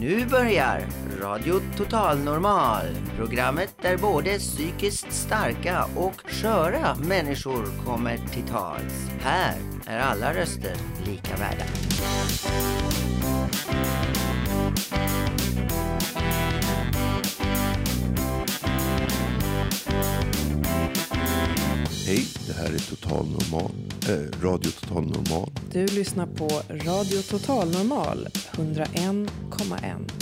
Nu börjar Radio Total Normal, programmet där både psykiskt starka och sköra människor kommer till tals. Här är alla röster lika värda. Hej, det här är Total Normal, äh, Radio Total Normal. Du lyssnar på Radio Total Normal 101,1.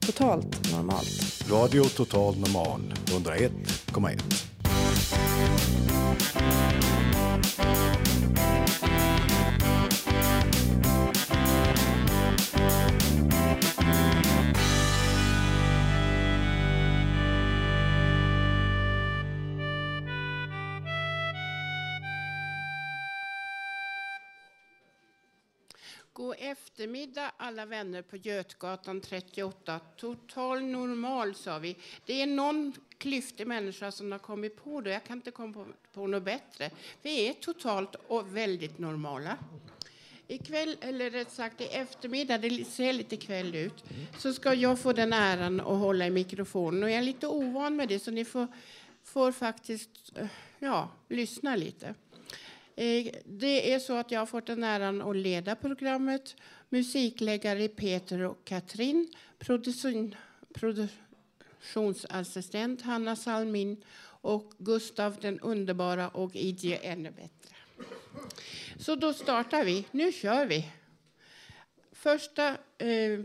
Totalt normalt. Radio Total Normal 101,1. Eftermiddag alla vänner på Götgatan 38. Total normal sa vi. Det är någon klyftig människa som har kommit på det. Jag kan inte komma på, på något bättre. Vi är totalt och väldigt normala. Ikväll, eller rätt sagt i eftermiddag, det ser lite kväll ut, så ska jag få den äran att hålla i mikrofonen. Och jag är lite ovan med det, så ni får, får faktiskt eh, ja, lyssna lite. Eh, det är så att jag har fått den äran att leda programmet. Musikläggare Peter och Katrin. Produktionsassistent Hanna Salmin. Och Gustav den underbara och Idje ännu bättre. Så då startar vi. Nu kör vi. Första eh,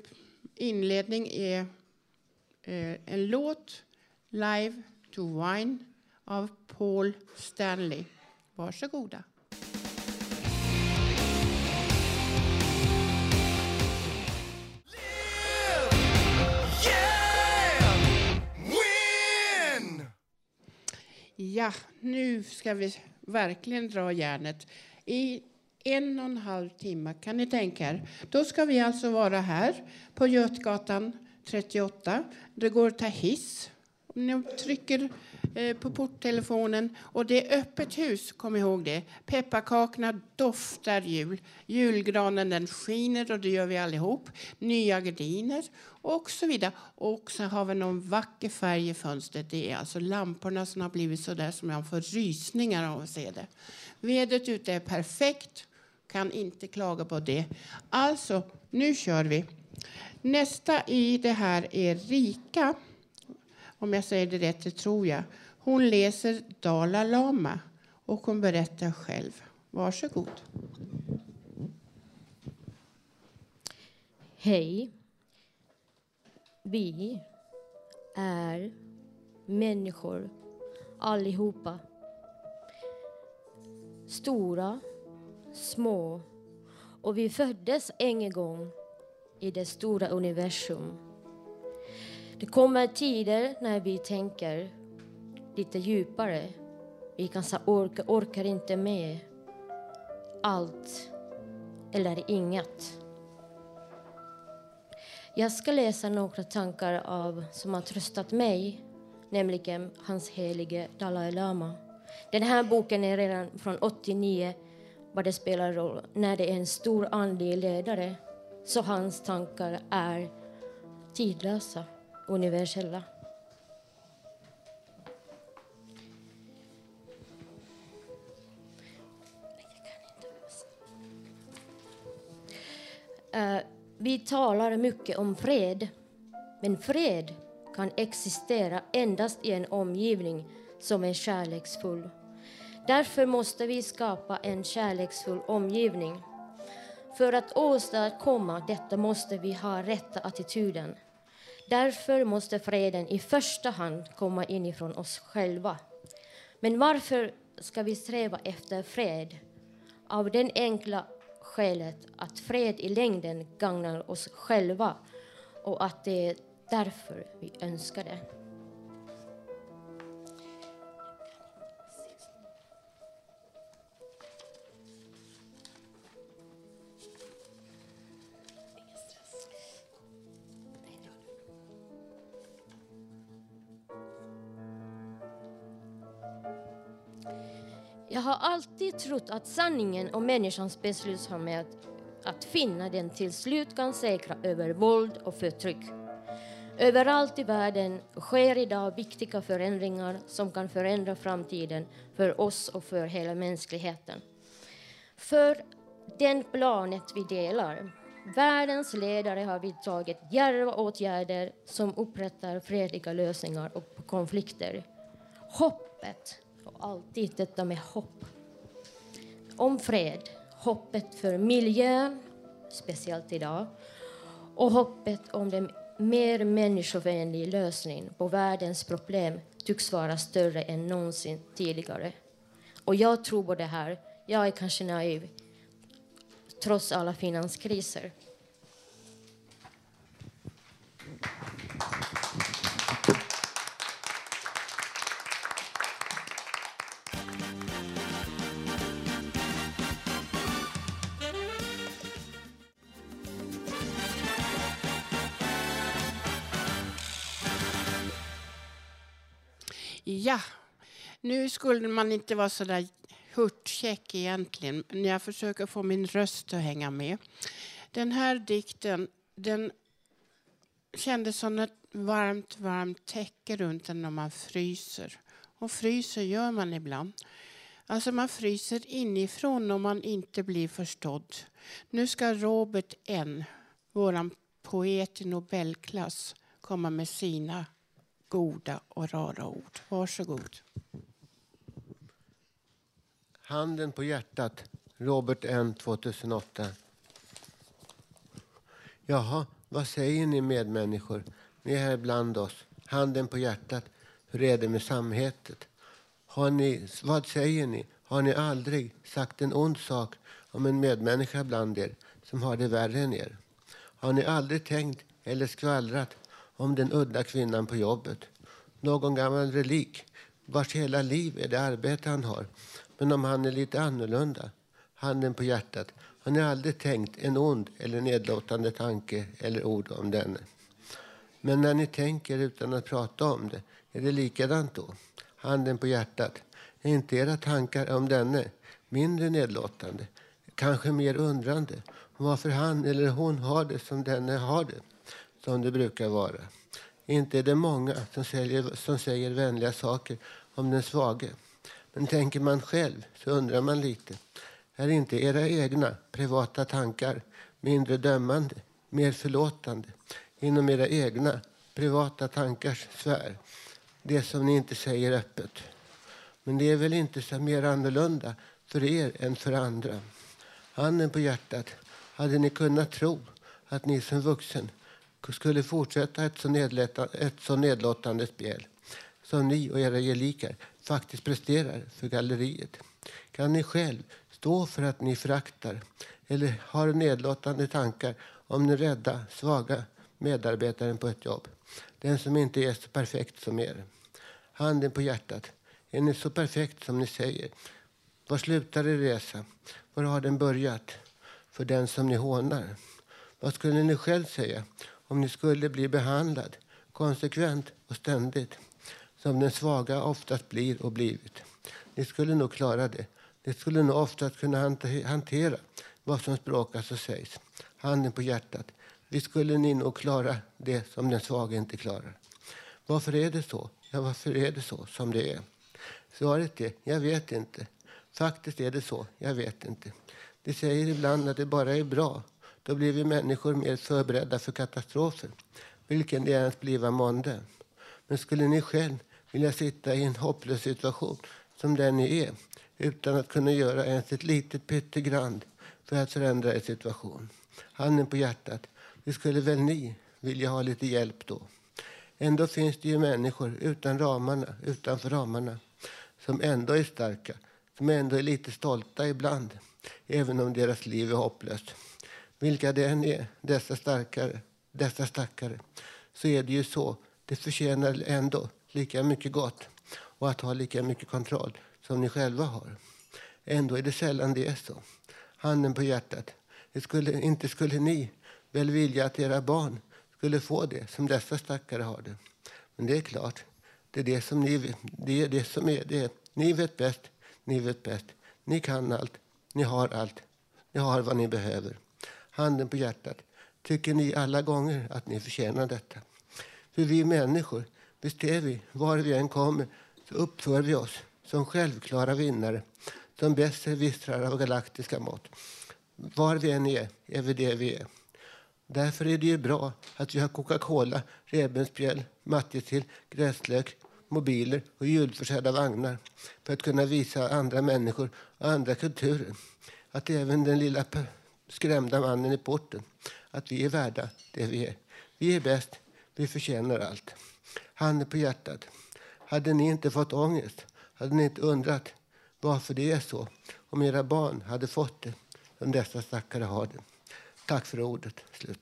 inledning är eh, en låt, Live to Wine, av Paul Stanley. Varsågoda. Ja, nu ska vi verkligen dra järnet. I en och en halv timme, kan ni tänka er. Då ska vi alltså vara här på Götgatan 38. Det går att ta hiss. Om ni trycker eh, på porttelefonen. Och det är öppet hus, kom ihåg det. Pepparkakorna doftar jul. Julgranen den skiner och det gör vi allihop. Nya gardiner och så vidare. Och så har vi någon vacker färg i fönstret. Det är alltså lamporna som har blivit så där som jag får rysningar av att se det. Vädret ute är perfekt. Kan inte klaga på det. Alltså, nu kör vi. Nästa i det här är Rika. Om jag säger det rätt, det tror jag. Hon läser Dalai Lama och hon berättar själv. Varsågod. Hej. Vi är människor allihopa. Stora, små och vi föddes en gång i det stora universum. Det kommer tider när vi tänker lite djupare. Vi kanske orkar, orkar inte med allt eller inget. Jag ska läsa några tankar av som har tröstat mig, nämligen hans helige Dalai Lama. Den här boken är redan från 89 vad det spelar roll när det är en stor andlig ledare så hans tankar är tidlösa, universella. Eh, vi talar mycket om fred, men fred kan existera endast i en omgivning som är kärleksfull. Därför måste vi skapa en kärleksfull omgivning. För att åstadkomma detta måste vi ha rätta attityden. Därför måste freden i första hand komma inifrån oss själva. Men varför ska vi sträva efter fred? Av den enkla skälet att fred i längden gagnar oss själva och att det är därför vi önskar det. Har alltid trott att sanningen om människans beslutsamhet att finna den till slut kan säkra över våld och förtryck. Överallt i världen sker idag viktiga förändringar som kan förändra framtiden för oss och för hela mänskligheten. För den planet vi delar. Världens ledare har vidtagit djärva åtgärder som upprättar fredliga lösningar och konflikter. Hoppet, och alltid detta med hopp, om fred, hoppet för miljön, speciellt idag, och hoppet om en mer människovänlig lösning på världens problem tycks vara större än någonsin tidigare. Och jag tror på det här. Jag är kanske naiv, trots alla finanskriser. Ja, nu skulle man inte vara så där hurtkäck egentligen, men jag försöker få min röst att hänga med. Den här dikten den kändes som ett varmt, varmt täcke runt en när man fryser. Och fryser gör man ibland. Alltså man fryser inifrån om man inte blir förstådd. Nu ska Robert N, vår poet i Nobelklass, komma med sina goda och rara ord. Varsågod. Handen på hjärtat, Robert N 2008. Jaha, vad säger ni medmänniskor? Ni är här bland oss. Handen på hjärtat, hur är det med samvetet? Har ni, vad säger ni? Har ni aldrig sagt en ond sak om en medmänniska bland er som har det värre än er? Har ni aldrig tänkt eller skvallrat om den udda kvinnan på jobbet? Någon gammal relik vars hela liv är det arbete han har. Men om han är lite annorlunda, handen på hjärtat, har ni aldrig tänkt en ond eller nedlåtande tanke eller ord om denne? Men när ni tänker utan att prata om det, är det likadant då? Handen på hjärtat, är inte era tankar om denne mindre nedlåtande, kanske mer undrande varför han eller hon har det som denne har det, som det brukar vara? Inte är det många som, säljer, som säger vänliga saker om den svage. Men tänker man själv så undrar man lite. Är inte era egna privata tankar mindre dömande, mer förlåtande inom era egna privata tankars sfär? Det som ni inte säger öppet. Men det är väl inte så mer annorlunda för er än för andra. Handen på hjärtat, hade ni kunnat tro att ni som vuxen skulle fortsätta ett så, ett så nedlåtande spel som ni och era gelikar faktiskt presterar för galleriet? Kan ni själv stå för att ni föraktar eller har nedlåtande tankar om den rädda, svaga medarbetaren på ett jobb? Den som inte är så perfekt som er. Handen på hjärtat. Är ni så perfekt som ni säger? Var slutar er resa? Var har den börjat? För den som ni hånar. Vad skulle ni själv säga om ni skulle bli behandlad konsekvent och ständigt som den svaga oftast blir och blivit. Ni skulle nog klara det. Ni skulle nog oftast kunna hantera vad som språkas och sägs. Handen på hjärtat. Vi skulle ni nog klara det som den svaga inte klarar. Varför är det så? Ja, varför är det så som det är? Svaret är, jag vet inte. Faktiskt är det så, jag vet inte. De säger ibland att det bara är bra då blir vi människor mer förberedda för katastrofer, vilken det ens bliva månde. Men skulle ni själv vilja sitta i en hopplös situation som den ni är utan att kunna göra ens ett litet pyttegrand för att förändra er situation? Handen på hjärtat, det skulle väl ni vilja ha lite hjälp då? Ändå finns det ju människor utan ramarna, utanför ramarna som ändå är starka, som ändå är lite stolta ibland, även om deras liv är hopplöst vilka det än är, dessa, starkare, dessa stackare, så är det ju så. Det förtjänar ändå lika mycket gott och att ha lika mycket kontroll som ni själva har. Ändå är det sällan det är så. Handen på hjärtat. Det skulle, inte skulle ni väl vilja att era barn skulle få det som dessa stackare har det. Men det är klart, det är det som ni, det är det som är det. Ni vet bäst, ni vet bäst. Ni kan allt, ni har allt, ni har vad ni behöver handen på hjärtat, tycker ni alla gånger att ni förtjänar detta? För vi människor, visst är vi, var vi än kommer, så uppför vi oss som självklara vinnare, som besserwissrar av galaktiska mått. Var vi än är, är vi det vi är. Därför är det ju bra att vi har Coca-Cola, revbensspjäll, matjessill, gräslök, mobiler och julförsedda vagnar för att kunna visa andra människor och andra kulturer att även den lilla skrämda mannen i porten, att vi är värda det vi är. Vi är bäst, vi förtjänar allt. Handen på hjärtat. Hade ni inte fått ångest, hade ni inte undrat varför det är så om era barn hade fått det som dessa stackare har det. Tack för ordet. Slut.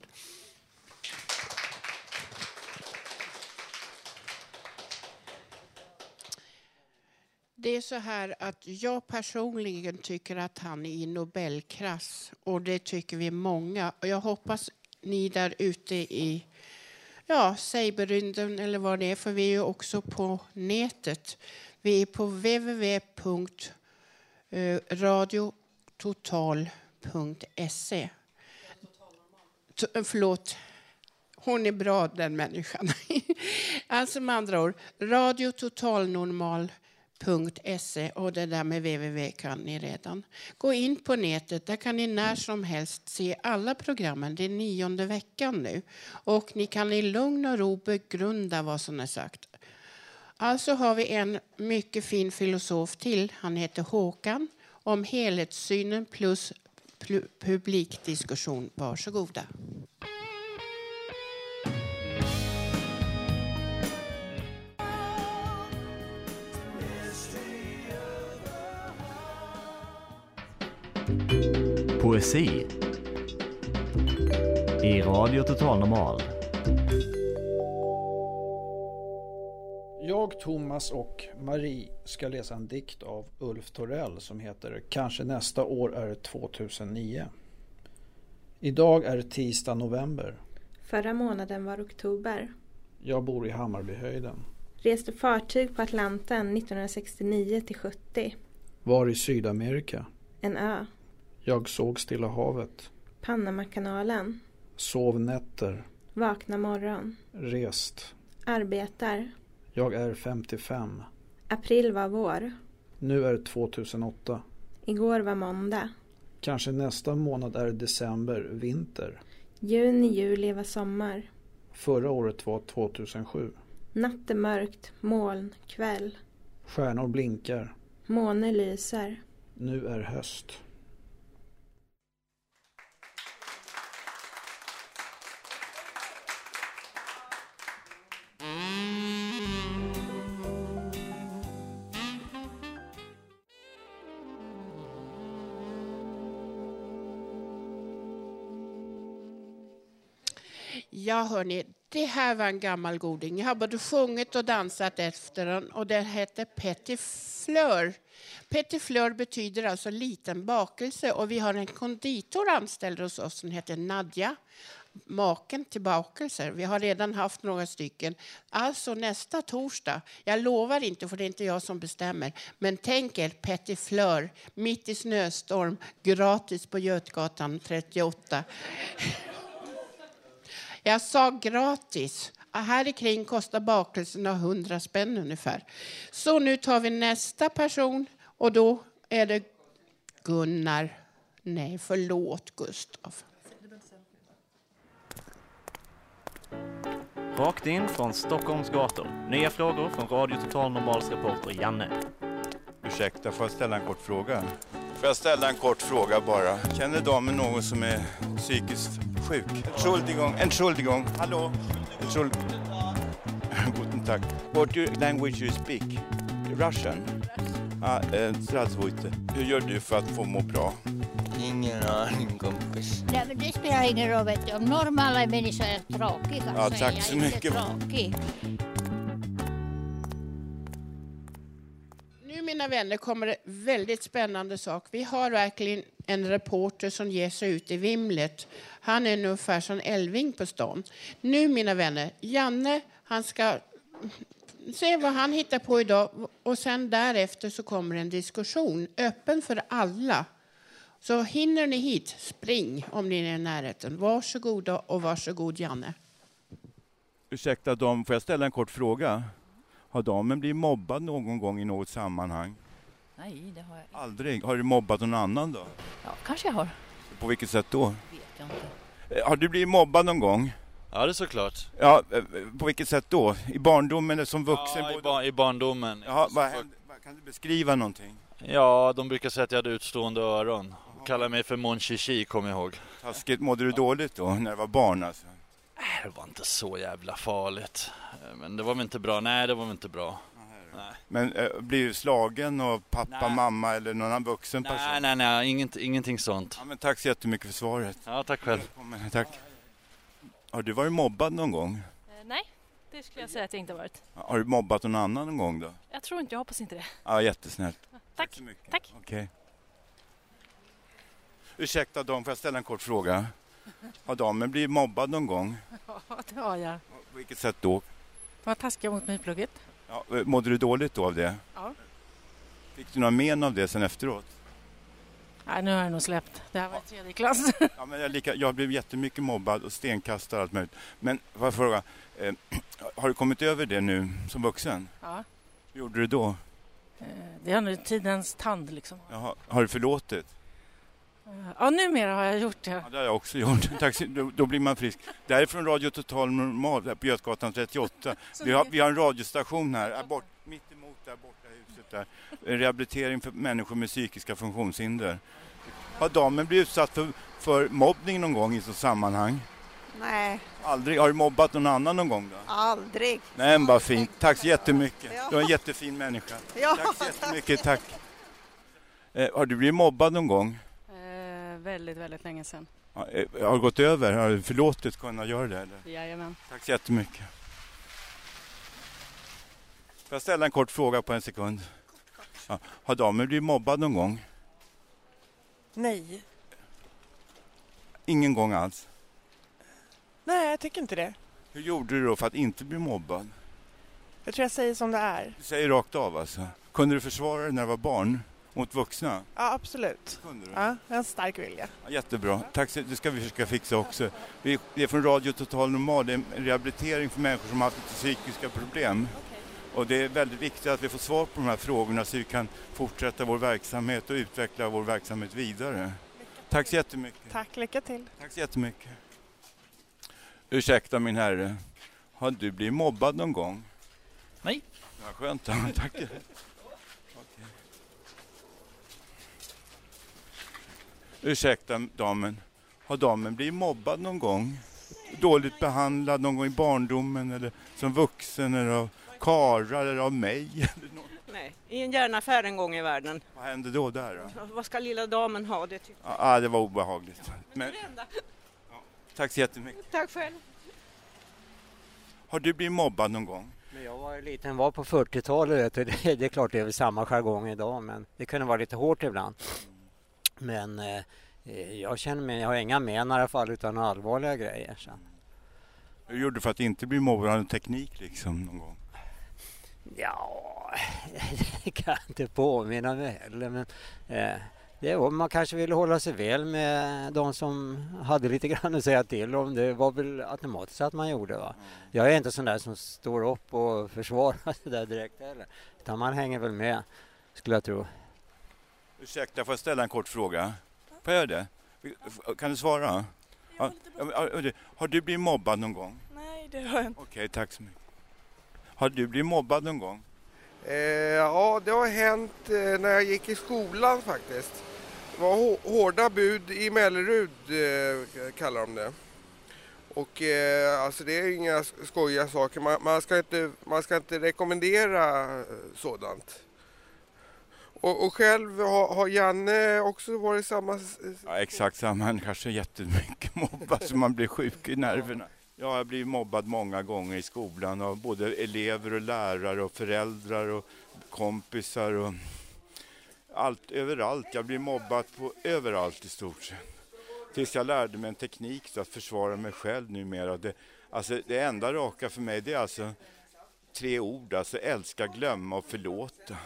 Det är så här att jag personligen tycker att han är i Nobelklass och det tycker vi många. Och jag hoppas ni där ute i ja, cyberrymden eller vad det är, för vi är ju också på nätet. Vi är på www.radiototal.se. Eh, förlåt. Hon är bra, den människan. alltså med andra ord, radiototalnormal.se och det där med www kan ni redan. Gå in på nätet, där kan ni när som helst se alla programmen. Det är nionde veckan nu. Och ni kan i lugn och ro begrunda vad som är sagt. Alltså har vi en mycket fin filosof till. Han heter Håkan. Om helhetssynen plus publikdiskussion. Varsågoda. Poesi i Radio Total Normal. Jag, Thomas och Marie ska läsa en dikt av Ulf Torell som heter Kanske nästa år är 2009. Idag är tisdag november. Förra månaden var oktober. Jag bor i Hammarbyhöjden. Reste fartyg på Atlanten 1969 till 70. Var i Sydamerika. En ö. Jag såg Stilla havet. Panamakanalen. Sov nätter. Vakna morgon. Rest. Arbetar. Jag är 55. April var vår. Nu är 2008. Igår var måndag. Kanske nästa månad är december, vinter. Juni, juli var sommar. Förra året var 2007. Natt är mörkt, moln, kväll. Stjärnor blinkar. Måne lyser. Nu är höst. Ja, hörni, det här var en gammal goding. Jag har både sjungit och dansat efter den och den hette Petit Fleur. Petit Fleur betyder alltså liten bakelse och vi har en konditor anställd hos oss som heter Nadja. Maken till bakelser. Vi har redan haft några stycken. Alltså nästa torsdag. Jag lovar inte, för det är inte jag som bestämmer. Men tänk er Petit Fleur, mitt i snöstorm, gratis på Götgatan 38. Jag sa gratis. Här kring kostar bakelserna 100 spänn ungefär. Så nu tar vi nästa person och då är det Gunnar. Nej, förlåt Gustav. Rakt in från Stockholms gator. Nya frågor från Radio Total Normals reporter Janne. Ursäkta, får jag ställa en kort fråga? Får jag ställa en kort fråga bara? Känner damen någon som är psykiskt sjuk? Entschuldigung, Entschuldigung, hallå? Entschuld... Guten Tag. What language you speak? Russian? Ah, eh, Hur gör du för att få må bra? Ingen aning kompis. Nej, men det spelar ingen roll. Vet du. Om normala människor är tråkiga Ja, så tack är så jag mycket. inte tråkig. Mina vänner kommer det väldigt spännande sak. Vi har verkligen en reporter som ger sig ut i vimlet. Han är ungefär som Elving på stan. Nu mina vänner, Janne han ska se vad han hittar på idag och sen därefter så kommer en diskussion öppen för alla. Så hinner ni hit, spring om ni är i närheten. Varsågoda och varsågod Janne. Ursäkta dem, får jag ställa en kort fråga? Har damen blivit mobbad någon gång i något sammanhang? Nej, det har jag inte. Aldrig? Har du mobbat någon annan då? Ja, kanske jag har. På vilket sätt då? Vet jag inte. Eh, Har du blivit mobbad någon gång? Ja, det är såklart. Ja, eh, på vilket sätt då? I barndomen eller som vuxen? Ja, i, bar- i barndomen. Jaha, vad hände? Kan du beskriva någonting? Ja, de brukar säga att jag hade utstående öron. Kallar mig för Mon Chichi, kommer jag ihåg. Taskigt. Mådde du dåligt då, när du var barn alltså? Det var inte så jävla farligt. Eh, Men det var väl inte bra. Nej, det var väl inte bra. Nej, Men eh, blir du slagen av pappa, Nej. mamma eller någon annan vuxen person? nej, nej, nej inget, ingenting sånt. Ja, men tack så jättemycket för svaret. Ja, tack själv. Välkommen, tack. Har du varit mobbad någon gång? Eh, Nej, det skulle jag säga att jag inte har varit. Har du mobbat någon annan någon gång då? Jag tror inte, jag hoppas inte det. Ja, jättesnällt. Tack. så mycket. Tack. Okej. Ursäkta dam, får jag ställa en kort fråga? Har damen blivit mobbad någon gång? Ja, det har jag. På vilket sätt då? De var taskiga mot mig i plugget. Ja, eh, mådde du dåligt då av det? Ja. Fick du några men av det sen efteråt? Nej, nu har jag nog släppt. Det här var i tredje klass. Ja, men jag, lika, jag blev jättemycket mobbad och stenkastad och allt möjligt. Men får jag fråga, eh, har du kommit över det nu som vuxen? Ja. Hur gjorde du då? Eh, Det är nu tidens tand liksom. Jaha, har du förlåtit? Ja, numera har jag gjort det. Ja, det har jag också gjort. Tack, så- då, då blir man frisk. Det här är från Radio Total Normal på Götgatan 38. Vi har, vi har en radiostation här, här bort, mitt emot där borta huset där. En rehabilitering för människor med psykiska funktionshinder. Har damen blivit utsatt för, för mobbning någon gång i så sammanhang? Nej, Aldrig? Har du mobbat någon annan någon gång då? aldrig. Nej, men vad fint. Tack så jättemycket. Ja. Du är en jättefin människa. Ja. Tack så jättemycket. Tack. Eh, har du blivit mobbad någon gång? Väldigt, väldigt länge sedan. Ja, eh, Har du gått över? Har du förlåtit kunna göra det? Eller? Jajamän. Tack så jättemycket. Får jag ställa en kort fråga på en sekund? Ja. Har damen blivit mobbad någon gång? Nej. Ingen gång alls. Nej, jag tycker inte det. Hur gjorde du då för att inte bli mobbad? Jag tror jag säger som det är. Du säger rakt av alltså. Kunde du försvara dig när du var barn mot vuxna? Ja, absolut. Kunde du? Ja, jag har en stark vilja. Ja, jättebra. Tack, så- det ska vi försöka fixa också. Vi det är från Radio Total Normal, det är en rehabilitering för människor som har haft lite psykiska problem. Och det är väldigt viktigt att vi får svar på de här frågorna så vi kan fortsätta vår verksamhet och utveckla vår verksamhet vidare. Tack så jättemycket. Tack, lycka till. Tack så jättemycket. Ursäkta min herre, har du blivit mobbad någon gång? Nej. Ja, skönt, tack. Okej. Ursäkta damen, har damen blivit mobbad någon gång? Dåligt behandlad någon gång i barndomen eller som vuxen eller av karlar eller av mig? eller något? Nej, i en järnaffär en gång i världen. Vad hände då där? Då? Vad ska lilla damen ha? Det tyckte Ja, ah, det var obehagligt. Men, tack så jättemycket. Tack själv. Har du blivit mobbad någon gång? När jag var liten var på 40-talet, vet du, det, det är klart det är väl samma jargong idag men det kunde vara lite hårt ibland. Men eh, eh, jag känner mig, jag har inga men i alla fall utan allvarliga grejer. Så. Hur gjorde du för att inte bli mobbad? Har du en teknik liksom någon gång? Ja, det kan jag inte påminna mig heller men eh, det var, man kanske ville hålla sig väl med de som hade lite grann att säga till om. Det var väl automatiskt att man gjorde. Va? Jag är inte sån där som står upp och försvarar det där direkt heller. Utan man hänger väl med, skulle jag tro. Ursäkta, får jag ställa en kort fråga? Får jag det? Kan du svara? Ja, ja, ja, Har du blivit mobbad någon gång? Nej, det har jag inte. Okej, tack så mycket. Har du blivit mobbad någon gång? Eh, ja, det har hänt eh, när jag gick i skolan faktiskt. Det var hå- hårda bud i Mellerud, eh, kallar de det. Och eh, alltså det är inga skojiga saker. Man, man, ska inte, man ska inte rekommendera eh, sådant. Och, och själv har, har Janne också varit samma... Ja, exakt samma. Han kanske jättemycket mobbad så man blir sjuk i nerverna. Ja, jag har blivit mobbad många gånger i skolan av både elever och lärare och föräldrar och kompisar och allt överallt. Jag blir mobbad på överallt i stort sett. Tills jag lärde mig en teknik så att försvara mig själv numera. Det, alltså, det enda raka för mig det är alltså tre ord, alltså älska, glömma och förlåta.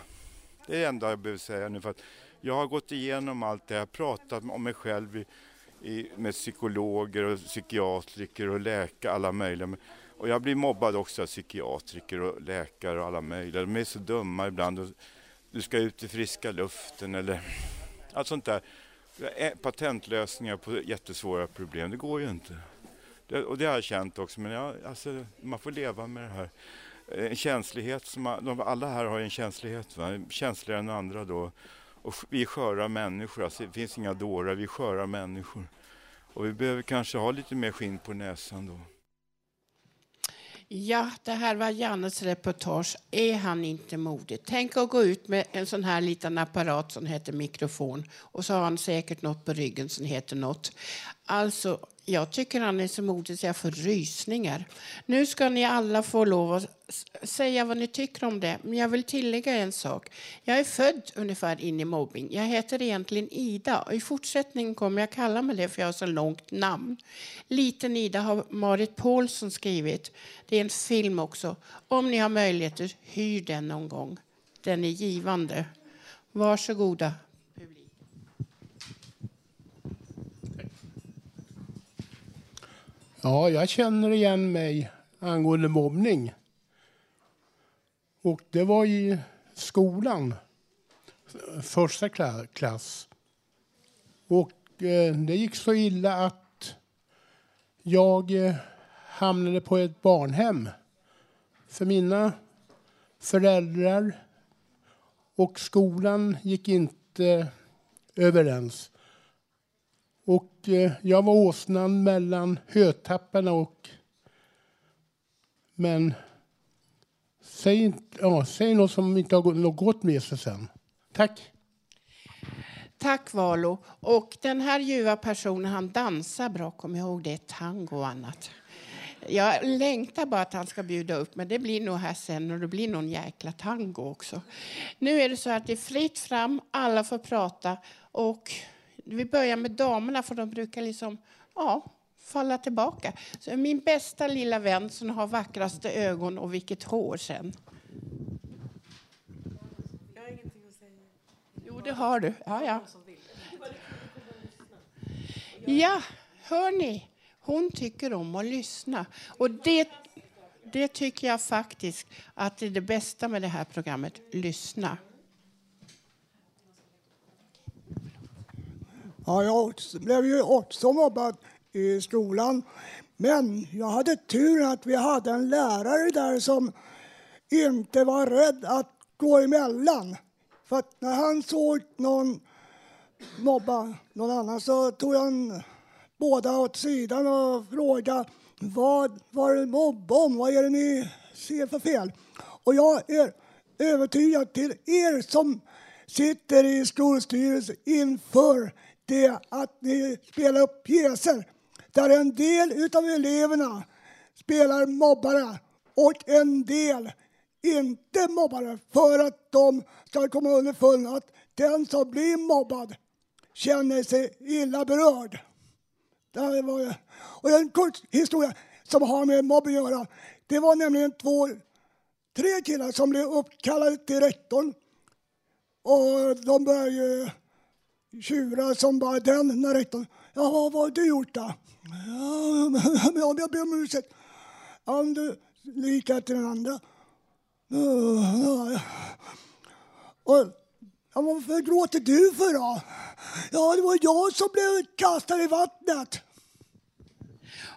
Det är det enda jag behöver säga nu för att Jag har gått igenom allt det, jag har pratat om mig själv i, i, med psykologer och psykiatriker och läkare, alla möjliga. Och jag blir mobbad också av psykiatriker och läkare och alla möjliga. De är så dumma ibland. Och du ska ut i friska luften eller allt sånt där. Eh, patentlösningar på jättesvåra problem, det går ju inte. Det, och det har jag känt också, men jag, alltså, man får leva med det här. En känslighet, som de, alla här har en känslighet, va? känsligare än andra då. Och vi är sköra människor, alltså, det finns inga dårar, vi är sköra människor. Och vi behöver kanske ha lite mer skinn på näsan då. Ja, det här var Jannes reportage. Är han inte modig? Tänk att gå ut med en sån här liten apparat som heter mikrofon och så har han säkert något på ryggen som heter något. Alltså, jag tycker han är så modig så jag får rysningar. Nu ska ni alla få lov att säga vad ni tycker om det. Men jag vill tillägga en sak. Jag är född ungefär in i mobbing. Jag heter egentligen Ida och i fortsättningen kommer jag kalla mig det för jag har så långt namn. Liten Ida har Marit Paulsson skrivit. Det är en film också. Om ni har möjligheter, hyr den någon gång. Den är givande. Varsågoda. Ja, jag känner igen mig angående mobbning. Och det var i skolan, första klass. Och eh, det gick så illa att jag eh, hamnade på ett barnhem. För mina föräldrar och skolan gick inte överens. Och eh, jag var åsnan mellan hötapparna och... Men säg, ja, säg något som inte har något gott med sig sen. Tack. Tack Valo. Och den här ljuva personen han dansar bra, kom ihåg det, tango och annat. Jag längtar bara att han ska bjuda upp, men det blir nog här sen och det blir någon jäkla tango också. Nu är det så att det är fritt fram, alla får prata och vi börjar med damerna för de brukar liksom, ja, falla tillbaka. Så min bästa lilla vän som har vackraste ögon och vilket hår sen. Jag har ingenting att säga. Jo, det har du. Ja, ja. Ja, hör ni? Hon tycker om att lyssna. Och det, det tycker jag faktiskt att det är det bästa med det här programmet. Lyssna. Ja, jag blev ju också mobbad i skolan. Men jag hade tur att vi hade en lärare där som inte var rädd att gå emellan. För att när han såg någon mobba någon annan så tog han båda åt sidan och frågade vad var det mobb om? Vad är det ni ser för fel? Och jag är övertygad till er som sitter i skolstyrelsen inför det att ni spelar upp pjäser där en del av eleverna spelar mobbare och en del inte mobbare för att de ska komma underfund att den som blir mobbad känner sig illa berörd. Det var, och en kort historia som har med mobbning att göra. Det var nämligen två, tre killar som blev uppkallade till rektorn. Och de började tjurar som bara den när rektorn Ja, vad har du gjort då? Ja, jag ber om ursäkt. Ja, du lika till den andra. Och, ja, varför gråter du för då? Ja, det var jag som blev kastad i vattnet.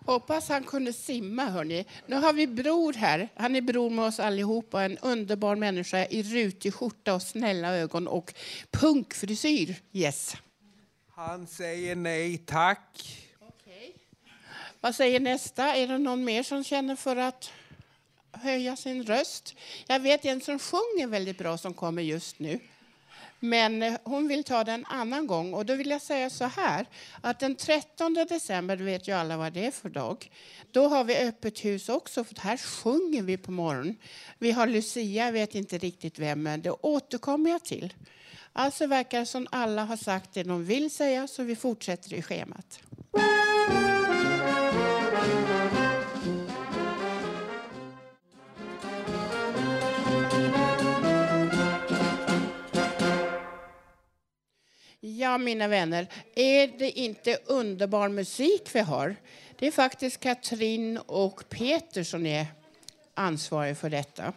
Hoppas han kunde simma, hörni. Nu har vi Bror här. Han är bror med oss allihopa. En underbar människa i rutig skjorta och snälla ögon och punkfrisyr. Yes. Han säger nej tack. Okay. Vad säger nästa? Är det någon mer som känner för att höja sin röst? Jag vet en som sjunger väldigt bra som kommer just nu. Men eh, hon vill ta det en annan gång. Och då vill jag säga så här, att den 13 december, du vet ju alla vad det är för dag, då har vi öppet hus också, för här sjunger vi på morgonen. Vi har Lucia, jag vet inte riktigt vem, men det återkommer jag till. Alltså verkar det som alla har sagt det de vill säga, så vi fortsätter i schemat. Ja, mina vänner, är det inte underbar musik vi har? Det är faktiskt Katrin och Peter som är ansvariga för detta.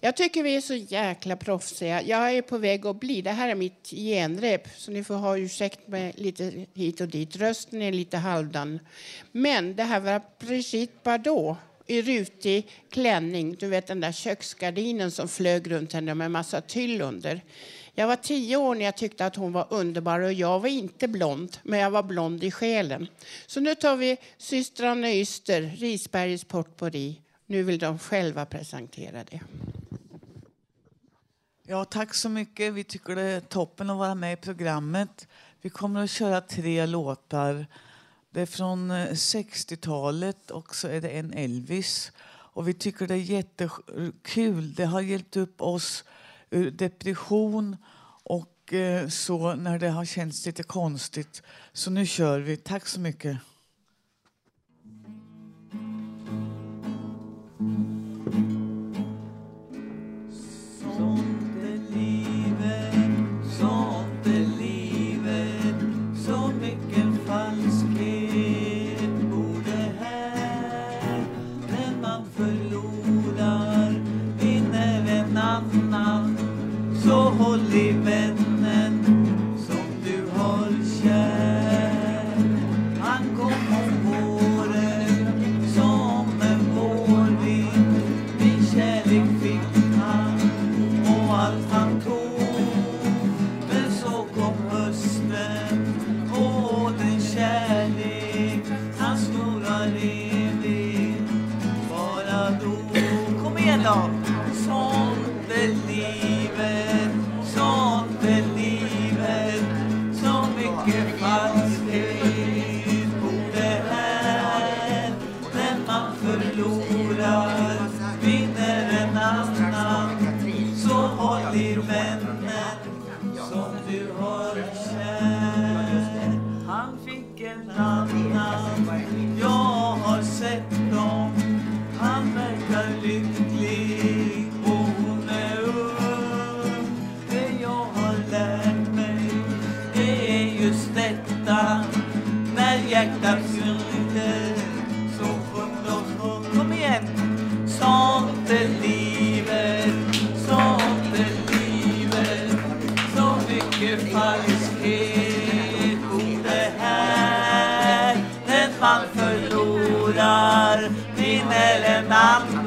Jag tycker vi är så jäkla proffsiga. Jag är på väg att bli. Det här är mitt genrep, så ni får ha ursäkt med lite hit och dit. Rösten är lite halvdan. Men det här var Brigitte Bardot i rutig klänning. Du vet den där köksgardinen som flög runt henne med massa tyll under. Jag var tio år när jag tyckte att hon var underbar och jag var inte blond, men jag var blond i själen. Så nu tar vi systrarna Yster, Risbergs potpourri. Nu vill de själva presentera det. Ja, tack så mycket. Vi tycker det är toppen att vara med i programmet. Vi kommer att köra tre låtar. Det är från eh, 60-talet och så är det en Elvis. Och vi tycker det är jättekul. Det har hjälpt upp oss ur depression och eh, så när det har känts lite konstigt. Så nu kör vi. Tack så mycket.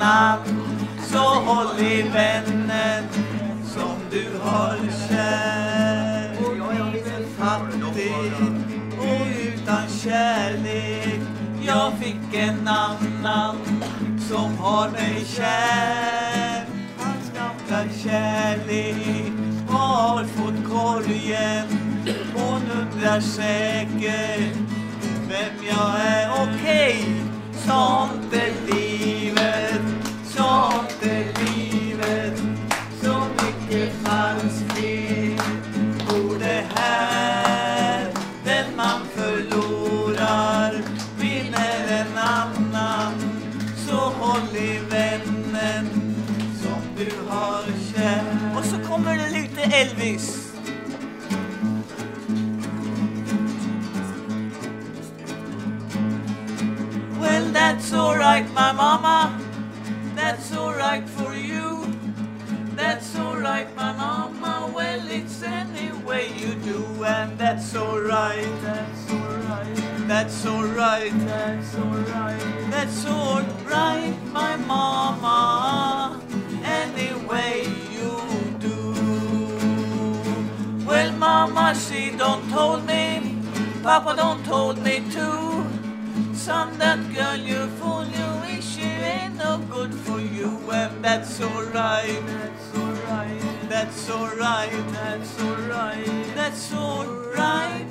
Namn. Så håll i vännen som du har kär. Jag är fattig och utan kärlek. Jag fick en annan som har mig kär. Hans gamla kärlek har fått korgen Hon undrar säkert vem jag är. Okej, sånt är livet. My mama. That's alright for you. That's alright, my mama. Well, it's any way you do, and that's alright. That's alright. That's alright. That's alright. That's alright, my mama. Any way you do. Well, mama, she don't told me. Papa don't told me too. Son, that girl you fool you, wish she ain't no good for you, and that's alright. That's alright. That's alright. That's alright. That's alright,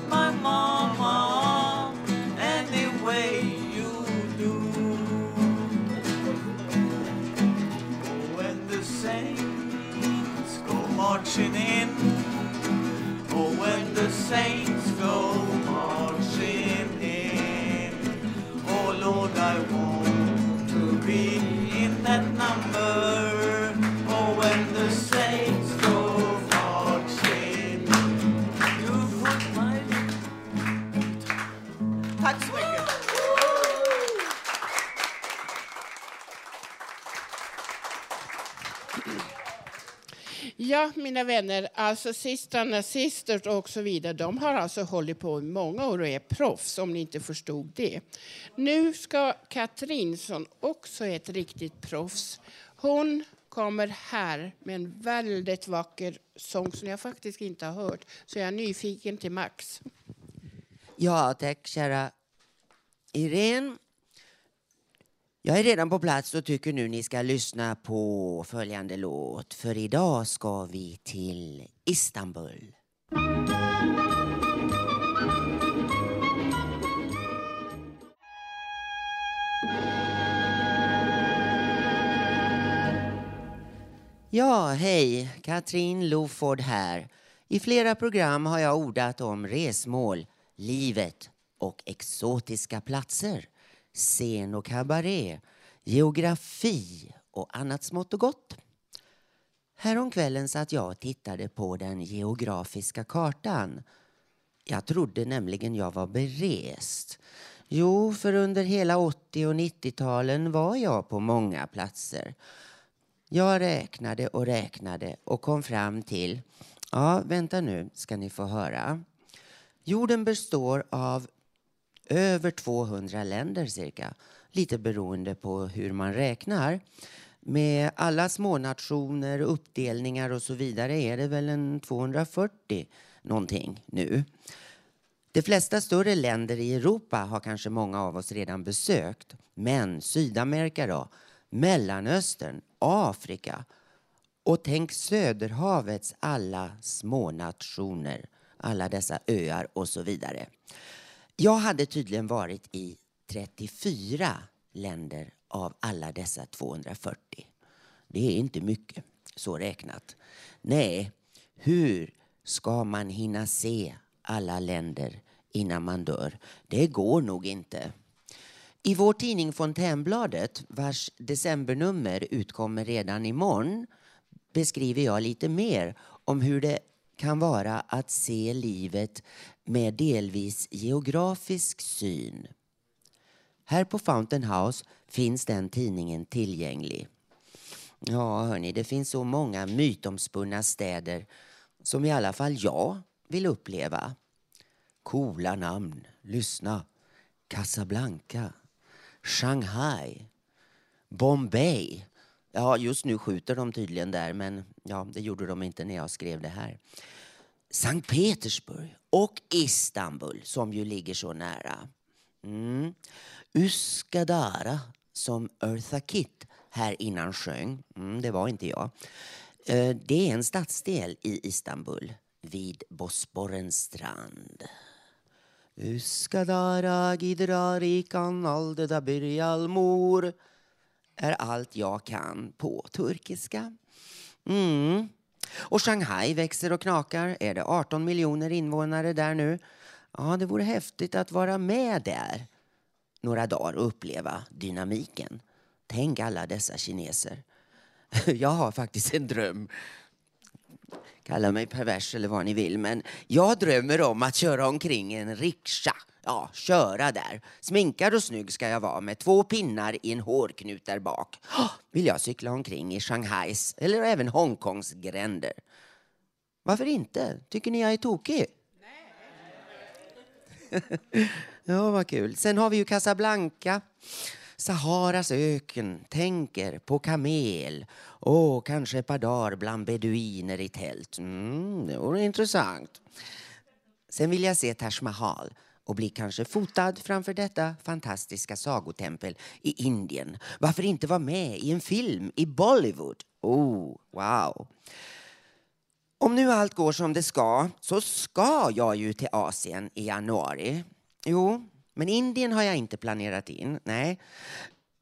mina vänner, alltså systrarna, sisters och så vidare, de har alltså hållit på i många år och är proffs, om ni inte förstod det. Nu ska Katrin, som också är ett riktigt proffs, hon kommer här med en väldigt vacker sång som jag faktiskt inte har hört, så jag är nyfiken till max. Ja, tack kära Irene. Jag är redan på plats och tycker nu ni ska lyssna på följande låt. För idag ska vi till Istanbul. Ja, hej. Katrin Loford här. I flera program har jag ordat om resmål, livet och exotiska platser, scen och kabaré, geografi och annat smått och gott. Häromkvällen satt jag och tittade på den geografiska kartan. Jag trodde nämligen jag var berest. Jo, för under hela 80 och 90-talen var jag på många platser. Jag räknade och räknade och kom fram till, ja vänta nu ska ni få höra. Jorden består av över 200 länder cirka, lite beroende på hur man räknar. Med alla smånationer, uppdelningar och så vidare är det väl en 240 någonting nu. De flesta större länder i Europa har kanske många av oss redan besökt. Men Sydamerika då? Mellanöstern, Afrika och tänk Söderhavets alla smånationer, alla dessa öar och så vidare. Jag hade tydligen varit i 34 länder av alla dessa 240. Det är inte mycket, så räknat. Nej, hur ska man hinna se alla länder innan man dör? Det går nog inte. I vår tidning Fontänbladet, vars decembernummer utkommer redan imorgon, beskriver jag lite mer om hur det kan vara att se livet med delvis geografisk syn. Här på Fountain House finns den tidningen tillgänglig. Ja, hörni, det finns så många mytomspunna städer som i alla fall jag vill uppleva. Coola namn. Lyssna. Casablanca. Shanghai. Bombay. Ja, just nu skjuter de tydligen där, men ja, det gjorde de inte när jag skrev det här. Sankt Petersburg och Istanbul, som ju ligger så nära. Mm. Uskadara, som Eartha Kitt här innan sjöng. Mm, det var inte jag. Eh, det är en stadsdel i Istanbul vid Bosporens strand. Uskadara gidrarikan aldeda birjalmor mor är allt jag kan på turkiska. Mm. Och Shanghai växer och knakar. Är det 18 miljoner invånare där nu? Ja, det vore häftigt att vara med där några dagar och uppleva dynamiken. Tänk alla dessa kineser. Jag har faktiskt en dröm. Kalla mig pervers eller vad ni vill, men jag drömmer om att köra omkring en rikscha. Ja, köra där. Sminkad och snygg ska jag vara med två pinnar i en hårknut där bak. Vill jag cykla omkring i Shanghais eller även Hongkongs gränder. Varför inte? Tycker ni jag är tokig? ja, vad kul. Sen har vi ju Casablanca. Saharas öken, tänker på kamel och kanske ett par dagar bland beduiner i tält. Mm, det vore intressant. Sen vill jag se Taj Mahal och bli kanske fotad framför detta fantastiska sagotempel i Indien. Varför inte vara med i en film i Bollywood? Oh, wow. Om nu allt går som det ska så ska jag ju till Asien i januari. Jo, men Indien har jag inte planerat in. Nej.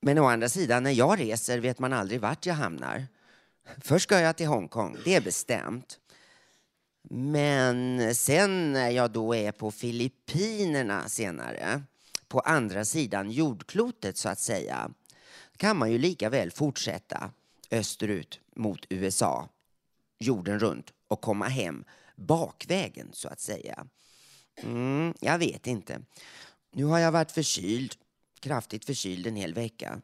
Men å andra sidan, när jag reser vet man aldrig vart jag hamnar. Först ska jag till Hongkong, det är bestämt. Men sen när jag då är på Filippinerna senare, på andra sidan jordklotet så att säga, kan man ju lika väl fortsätta österut mot USA, jorden runt och komma hem bakvägen så att säga. Mm, jag vet inte. Nu har jag varit förkyld, kraftigt förkyld en hel vecka.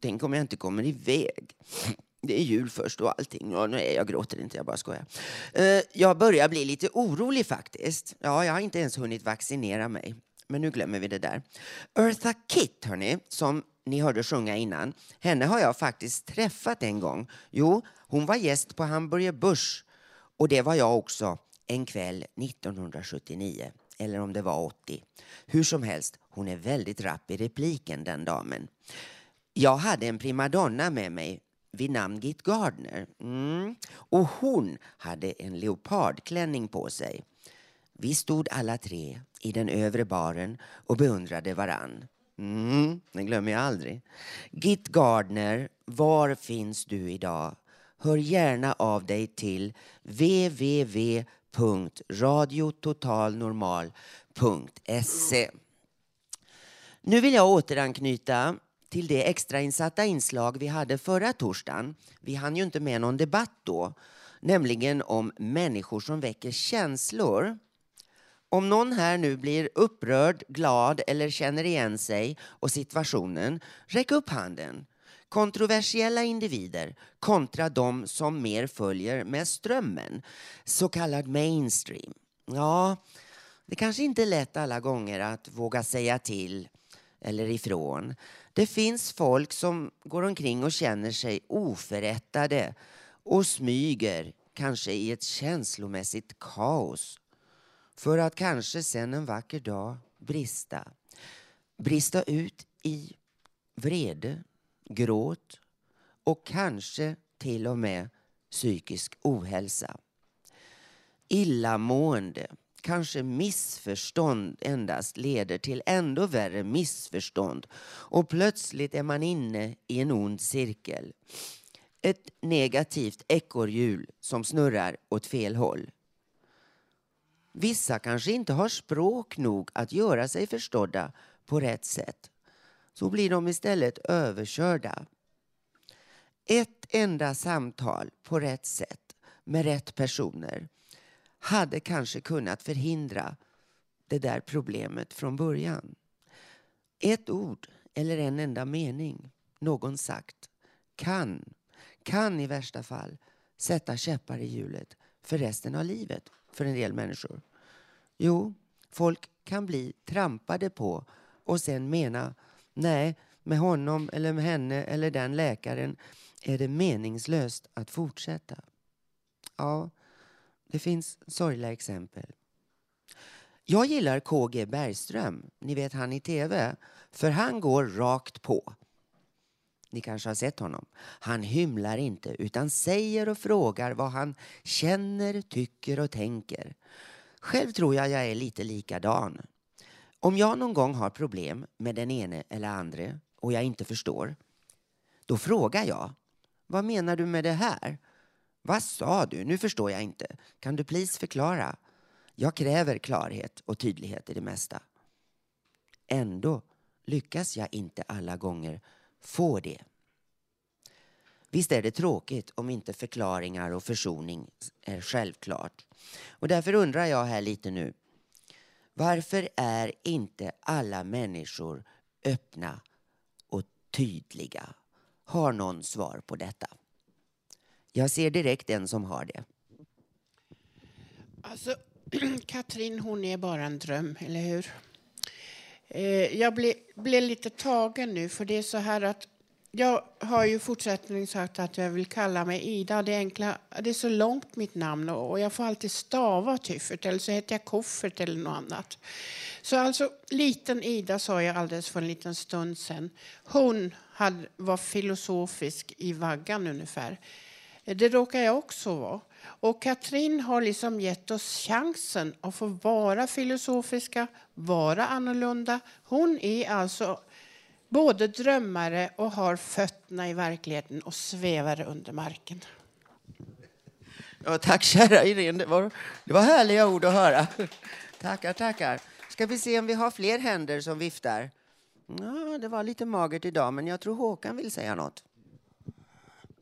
Tänk om jag inte kommer iväg. Det är jul först och allting. Ja, nej, jag gråter inte, jag bara skojar. Eh, jag börjar bli lite orolig faktiskt. Ja, jag har inte ens hunnit vaccinera mig. Men nu glömmer vi det där. Eartha Kitt, hörni, som ni hörde sjunga innan. Henne har jag faktiskt träffat en gång. Jo, hon var gäst på Hamburger Börs. Och det var jag också en kväll 1979. Eller om det var 80. Hur som helst, hon är väldigt rapp i repliken den damen. Jag hade en primadonna med mig vid namn Git Gardner. Mm. Och hon hade en leopardklänning på sig. Vi stod alla tre i den övre baren och beundrade varann. Mm, det glömmer jag aldrig. Git Gardner, var finns du idag? Hör gärna av dig till www.radiototalnormal.se. Nu vill jag återanknyta till det extrainsatta inslag vi hade förra torsdagen. Vi hann ju inte med någon debatt då, nämligen om människor som väcker känslor. Om någon här nu blir upprörd, glad eller känner igen sig och situationen, räck upp handen. Kontroversiella individer kontra de som mer följer med strömmen, så kallad mainstream. Ja, det kanske inte är lätt alla gånger att våga säga till eller ifrån. Det finns folk som går omkring och känner sig oförrättade och smyger, kanske i ett känslomässigt kaos för att kanske sen en vacker dag brista. Brista ut i vrede, gråt och kanske till och med psykisk ohälsa. Illamående, kanske missförstånd endast leder till ändå värre missförstånd och plötsligt är man inne i en ond cirkel. Ett negativt ekorrhjul som snurrar åt fel håll. Vissa kanske inte har språk nog att göra sig förstådda på rätt sätt. Så blir de istället överkörda. Ett enda samtal på rätt sätt med rätt personer hade kanske kunnat förhindra det där problemet från början. Ett ord eller en enda mening någon sagt kan, kan i värsta fall sätta käppar i hjulet för resten av livet för en del människor. Jo, folk kan bli trampade på och sen mena nej, med honom eller med henne eller den läkaren är det meningslöst att fortsätta. Ja, det finns sorgliga exempel. Jag gillar KG Bergström, ni vet han i tv, för han går rakt på. Ni kanske har sett honom. Han hymlar inte utan säger och frågar vad han känner, tycker och tänker. Själv tror jag jag är lite likadan. Om jag någon gång har problem med den ene eller andre och jag inte förstår, då frågar jag. Vad menar du med det här? Vad sa du? Nu förstår jag inte. Kan du please förklara? Jag kräver klarhet och tydlighet i det mesta. Ändå lyckas jag inte alla gånger få det. Visst är det tråkigt om inte förklaringar och försoning är självklart. Och därför undrar jag här lite nu. Varför är inte alla människor öppna och tydliga? Har någon svar på detta? Jag ser direkt en som har det. Alltså, Katrin, hon är bara en dröm, eller hur? Eh, jag blev, blev lite tagen nu, för det är så här att jag har ju fortsättning sagt att jag vill kalla mig Ida. Det är, enkla, det är så långt mitt namn och jag får alltid stava Tyffert eller så heter jag Koffert eller något annat. Så alltså, liten Ida sa jag alldeles för en liten stund sen. Hon hade, var filosofisk i vaggan ungefär. Det råkar jag också vara. Och Katrin har liksom gett oss chansen att få vara filosofiska, vara annorlunda. Hon är alltså både drömmare och har fötterna i verkligheten och svävar under marken. Ja, tack kära Irene, det var, det var härliga ord att höra. Tackar, tackar. Ska vi se om vi har fler händer som viftar? Ja, det var lite magert idag, men jag tror Håkan vill säga något.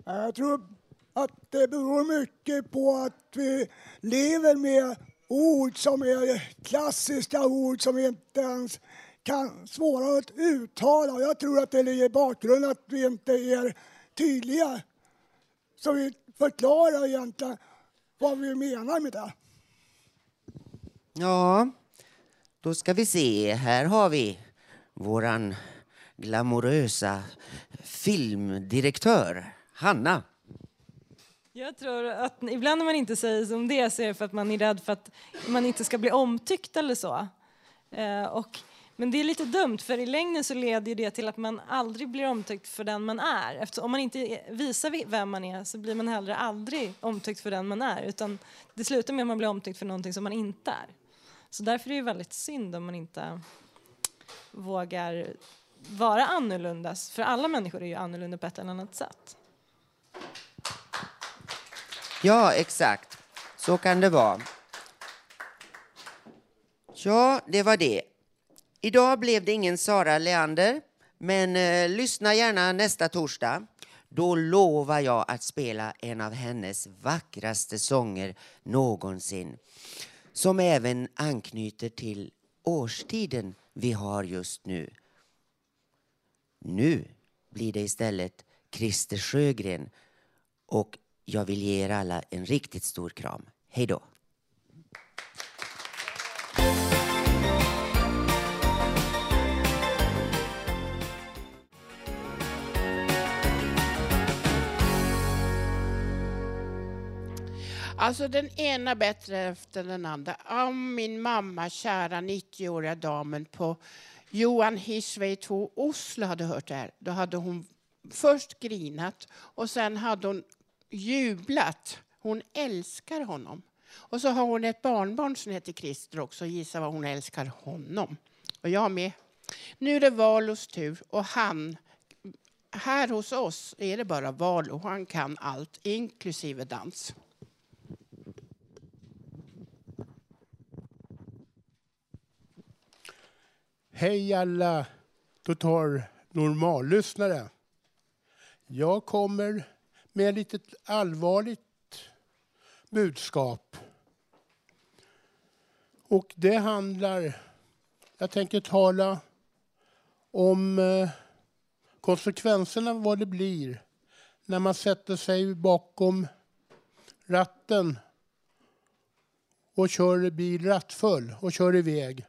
Jag tror att det beror mycket på att vi lever med ord som är klassiska ord som inte ens kan svåra att uttala. Jag tror att det ligger i bakgrunden att vi inte är tydliga. så vi förklarar egentligen vad vi menar med det. Ja, då ska vi se. Här har vi våran glamorösa filmdirektör, Hanna. Jag tror att ibland när man inte säger som det så är det för att man är rädd för att man inte ska bli omtyckt eller så. Eh, och, men det är lite dumt för i längden så leder det till att man aldrig blir omtyckt för den man är. Eftersom om man inte visar vem man är så blir man heller aldrig omtyckt för den man är utan det slutar med att man blir omtyckt för någonting som man inte är. Så därför är det väldigt synd om man inte vågar vara annorlunda. För alla människor är ju annorlunda på ett eller annat sätt. Ja, exakt. Så kan det vara. Ja, det var det. Idag blev det ingen Sara Leander, men eh, lyssna gärna nästa torsdag. Då lovar jag att spela en av hennes vackraste sånger någonsin som även anknyter till årstiden vi har just nu. Nu blir det istället Christer Sjögren och jag vill ge er alla en riktigt stor kram. Hej då! Alltså den ena bättre efter den andra. Om min mamma, kära 90-åriga damen på Johan Hirschwey 2 Oslo hade hört det här, då hade hon först grinat och sen hade hon jublat. Hon älskar honom. Och så har hon ett barnbarn som heter Christer också. Gissa vad hon älskar honom. Och jag med. Nu är det Valos tur och han här hos oss är det bara Valo. Han kan allt, inklusive dans. Hej alla Total normallyssnare. Jag kommer med ett litet allvarligt budskap. Och det handlar, jag tänker tala om eh, konsekvenserna vad det blir när man sätter sig bakom ratten och kör bil rattfull och kör iväg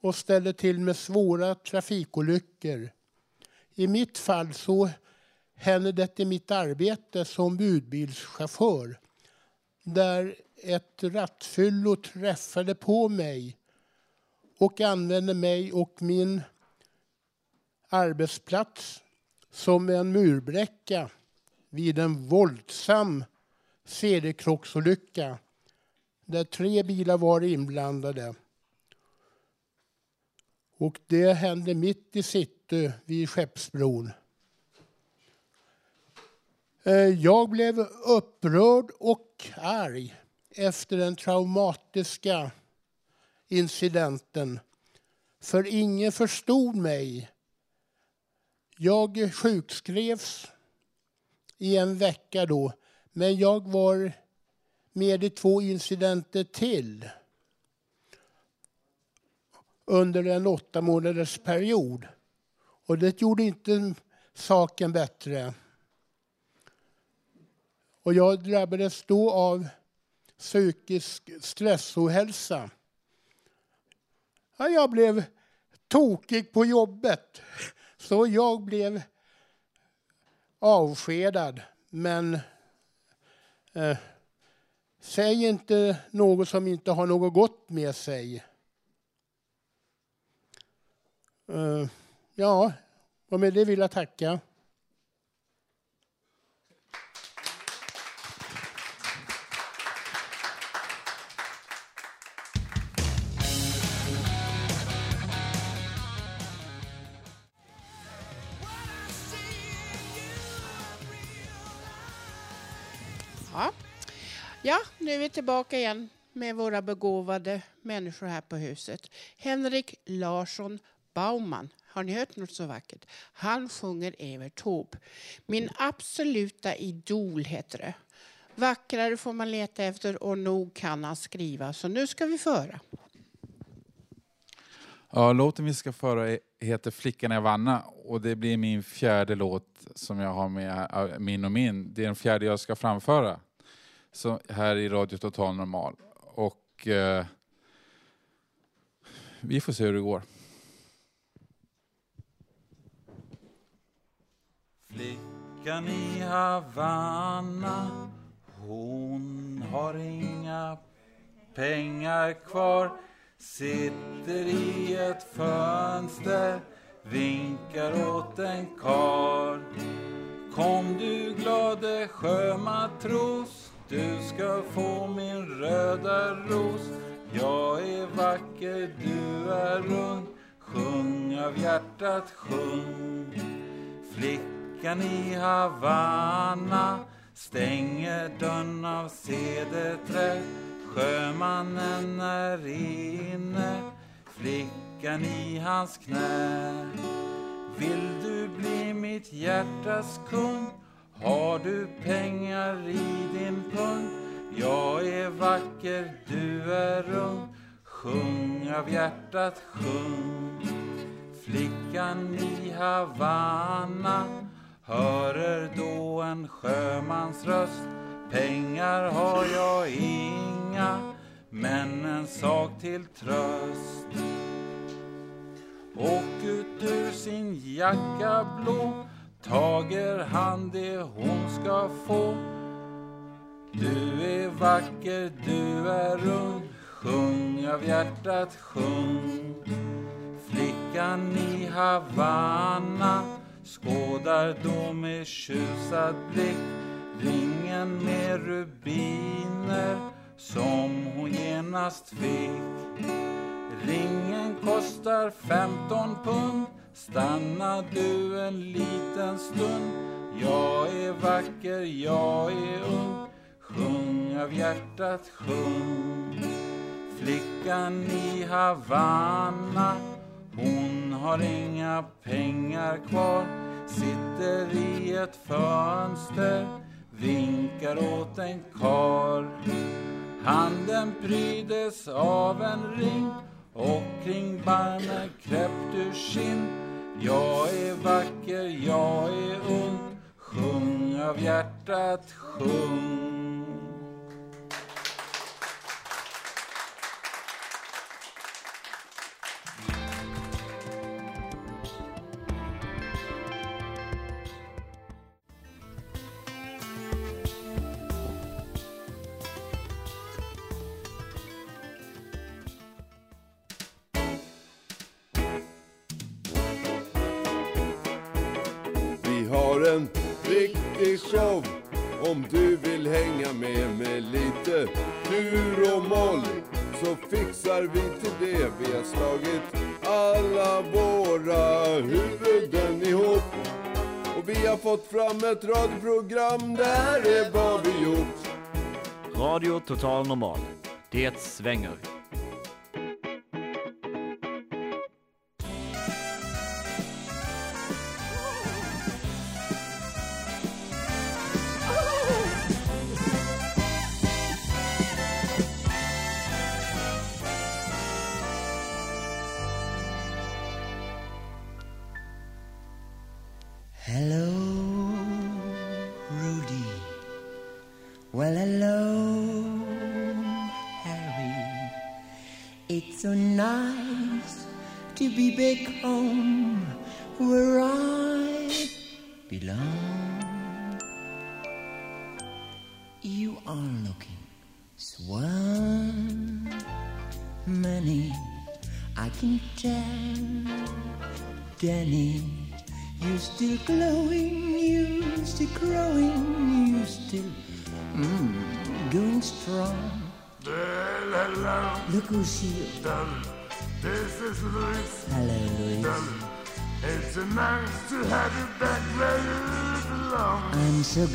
och ställer till med svåra trafikolyckor. I mitt fall så händer det i mitt arbete som budbilschaufför där ett rattfyllo träffade på mig och använde mig och min arbetsplats som en murbräcka vid en våldsam seriekrocksolycka där tre bilar var inblandade. Och det hände mitt i city vid Skeppsbron. Eh, jag blev upprörd och arg efter den traumatiska incidenten. För ingen förstod mig. Jag sjukskrevs i en vecka då, men jag var med i två incidenter till under en åtta månaders period. Och det gjorde inte saken bättre. Och jag drabbades då av psykisk stressohälsa. Ja, jag blev tokig på jobbet, så jag blev avskedad. Men eh, säg inte något som inte har något gott med sig. Eh, ja, och med det vill jag tacka. Nu är vi tillbaka igen med våra begåvade människor här på huset. Henrik Larsson Baumann. Har ni hört något så vackert? Han sjunger Evert Taube. Min absoluta idol heter det. Vackrare får man leta efter och nog kan han skriva. Så nu ska vi föra. Ja, låten vi ska föra heter Flickan i Havanna och det blir min fjärde låt som jag har med min och min. Det är den fjärde jag ska framföra så här i Radio Total Normal. Och eh, vi får se hur det går. Flickan i Havanna Hon har inga pengar kvar Sitter i ett fönster Vinkar åt en kar Kom du glade sjömatros du ska få min röda ros. Jag är vacker, du är ung Sjung av hjärtat, sjung. Flickan i Havanna stänger dörren av cederträ Sjömannen är inne, flickan i hans knä. Vill du bli mitt hjärtas kung? Har du pengar i din pung? Jag är vacker, du är ung. Sjung av hjärtat, sjung. Flickan i Havanna hörer då en sjömans röst. Pengar har jag inga, men en sak till tröst. Och ut ur sin jacka blå tager han det hon ska få? Du är vacker, du är ung. Sjung av hjärtat, sjung. Flickan i Havanna skådar då med tjusad blick ringen med rubiner som hon genast fick. Ringen kostar 15 pund, stanna du en liten stund. Jag är vacker, jag är ung, sjung av hjärtat, sjung. Flickan i Havanna hon har inga pengar kvar Sitter i ett fönster Vinkar åt en kar Handen prydes av en ring och kring barmen kräpt ur skinn. Jag är vacker, jag är ung. Sjung av hjärtat, sjung. Total Normal. Det svänger. Be back home oh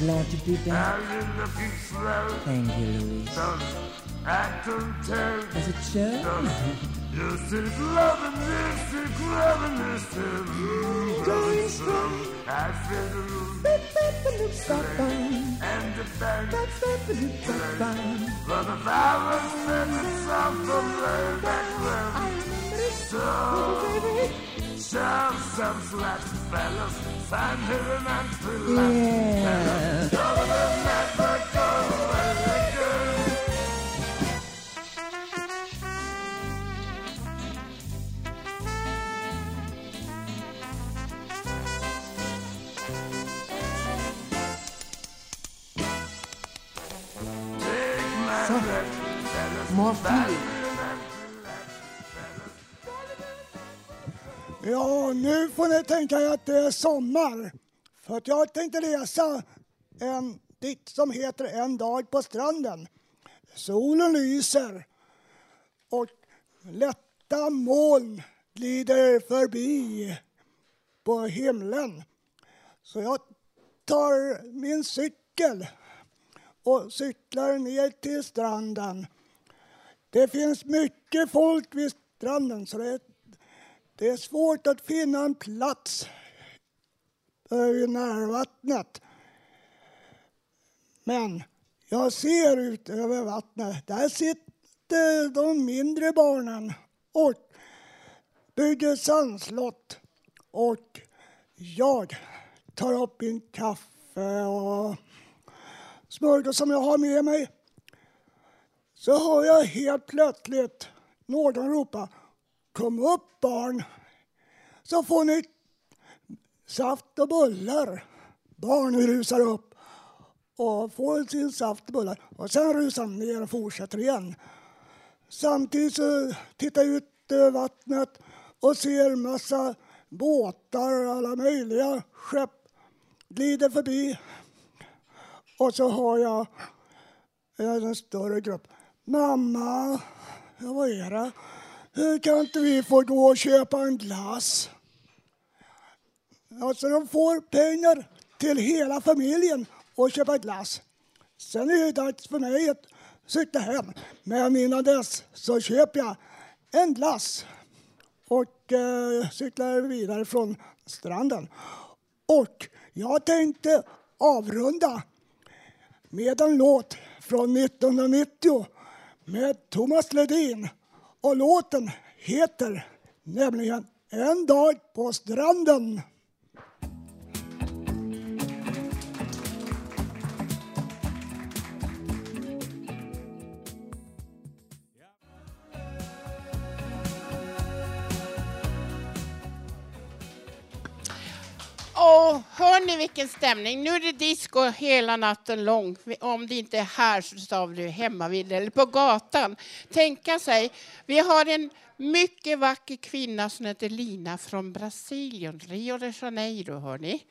glad to. You Thank you, Louise. As it show? Yes, it's loving this, loving this, loving some. I feel the room. And the bank. But if I was living something way back then, so some slaps fellas find her and I'm. Så. Ja, nu får ni tänka er att det är sommar. För att jag tänkte läsa en dikt som heter En dag på stranden. Solen lyser och lätta moln glider förbi på himlen. Så jag tar min cykel och cyklar ner till stranden. Det finns mycket folk vid stranden så det, det är svårt att finna en plats vid närvattnet. Men jag ser ut över vattnet. Där sitter de mindre barnen och bygger sandslott. Och jag tar upp min kaffe och smörgås som jag har med mig. Så hör jag helt plötsligt någon ropa Kom upp barn, så får ni saft och bullar. Barnen rusar upp och får sin saft och bullar och sen rusar de ner och fortsätter igen. Samtidigt så tittar jag ut över vattnet och ser massa båtar och alla möjliga skepp glider förbi. Och så har jag en större grupp. Mamma, vad är det? Hur kan inte vi få gå och köpa en glass? Alltså de får pengar till hela familjen och köpa glass. Sen är det dags för mig att cykla hem. Men innan dess så köper jag en glass och eh, cyklar vidare från stranden. Och jag tänkte avrunda med en låt från 1990 med Thomas Ledin. Och låten heter nämligen En dag på stranden. Åh, hör ni vilken stämning? Nu är det disco hela natten lång. Om det inte är här så stavar du hemma vid eller på gatan. Tänka sig, vi har en mycket vacker kvinna som heter Lina från Brasilien, Rio de Janeiro, hör ni.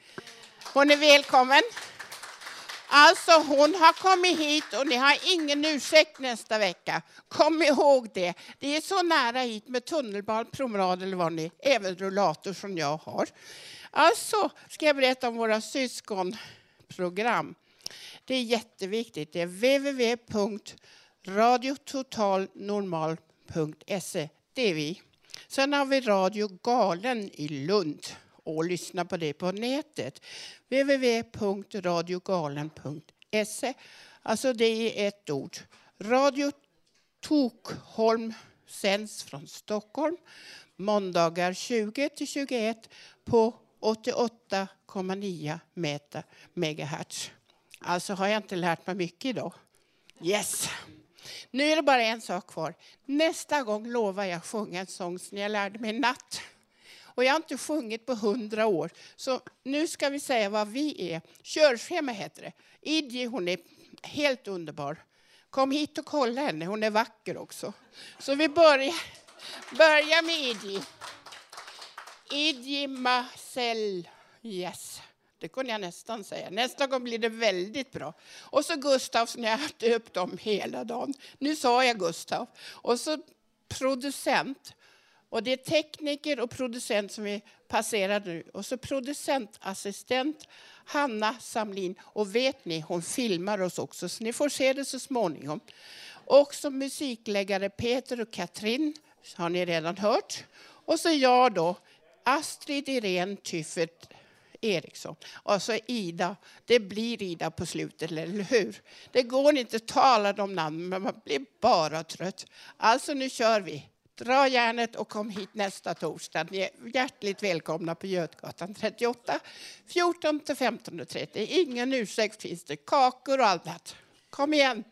Hon är välkommen. Alltså, hon har kommit hit och ni har ingen ursäkt nästa vecka. Kom ihåg det. Det är så nära hit med tunnelbanan, promenad eller vad ni, även rullator som jag har. Alltså ska jag berätta om våra syskonprogram. Det är jätteviktigt. Det är www.radiototalnormal.se. Det är vi. Sen har vi Radio Galen i Lund och lyssna på det på nätet. www.radiogalen.se. Alltså det är ett ord. Radio Tokholm sänds från Stockholm måndagar 20 till 21 på 88,9 meter megahertz. Alltså har jag inte lärt mig mycket idag. Yes! Nu är det bara en sak kvar. Nästa gång lovar jag sjunga en sång som jag lärde mig i natt. Och jag har inte sjungit på hundra år. Så nu ska vi säga vad vi är. Körschema heter det. Idje, hon är helt underbar. Kom hit och kolla henne, hon är vacker också. Så vi börjar, börjar med Idje. Idjima Marcel. Yes. Det kunde jag nästan säga. Nästa gång blir det väldigt bra. Och så Gustav som jag har upp dem hela dagen. Nu sa jag Gustav. Och så producent. Och det är tekniker och producent som vi passerar nu. Och så producentassistent Hanna Samlin. Och vet ni, hon filmar oss också så ni får se det så småningom. Och så musikläggare Peter och Katrin har ni redan hört. Och så jag då, Astrid Irene Tyffert Eriksson. Och så Ida. Det blir Ida på slutet, eller hur? Det går inte att tala de namnen, men man blir bara trött. Alltså, nu kör vi. Dra järnet och kom hit nästa torsdag. Ni är hjärtligt välkomna på Götgatan 38 14 till 15.30. Ingen ursäkt finns det. Kakor och annat. Kom igen!